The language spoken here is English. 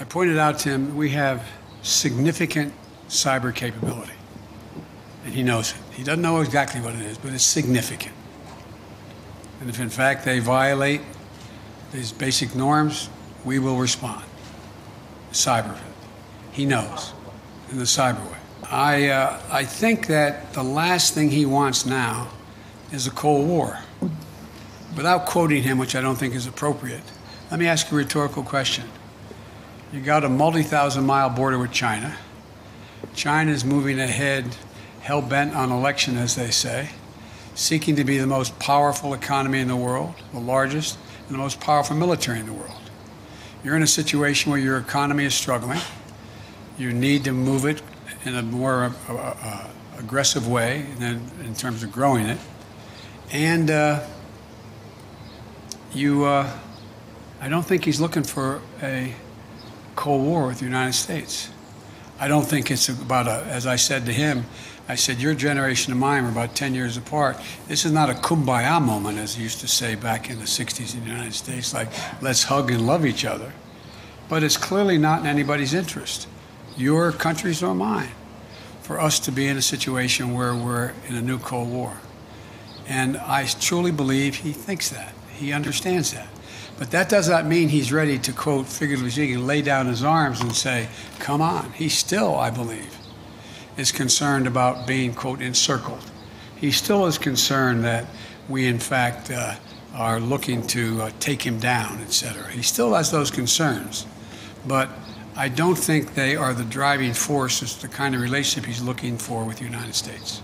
I pointed out to him we have significant cyber capability. And he knows it. He doesn't know exactly what it is, but it's significant. And if in fact they violate these basic norms, we will respond. Cyber. He knows in the cyber way. I, uh, I think that the last thing he wants now is a Cold War. Without quoting him, which I don't think is appropriate, let me ask a rhetorical question. You got a multi thousand mile border with China. China is moving ahead, hell bent on election, as they say, seeking to be the most powerful economy in the world, the largest, and the most powerful military in the world. You're in a situation where your economy is struggling. You need to move it in a more uh, uh, aggressive way in terms of growing it. And uh, you, uh, I don't think he's looking for a Cold War with the United States. I don't think it's about a, as I said to him, I said, your generation and mine are about 10 years apart. This is not a kumbaya moment, as he used to say back in the 60s in the United States, like, let's hug and love each other. But it's clearly not in anybody's interest, your country's or mine, for us to be in a situation where we're in a new Cold War. And I truly believe he thinks that. He understands that. But that does not mean he's ready to, quote, figuratively speaking, lay down his arms and say, come on. He still, I believe, is concerned about being, quote, encircled. He still is concerned that we, in fact, uh, are looking to uh, take him down, et cetera. He still has those concerns. But I don't think they are the driving force as the kind of relationship he's looking for with the United States.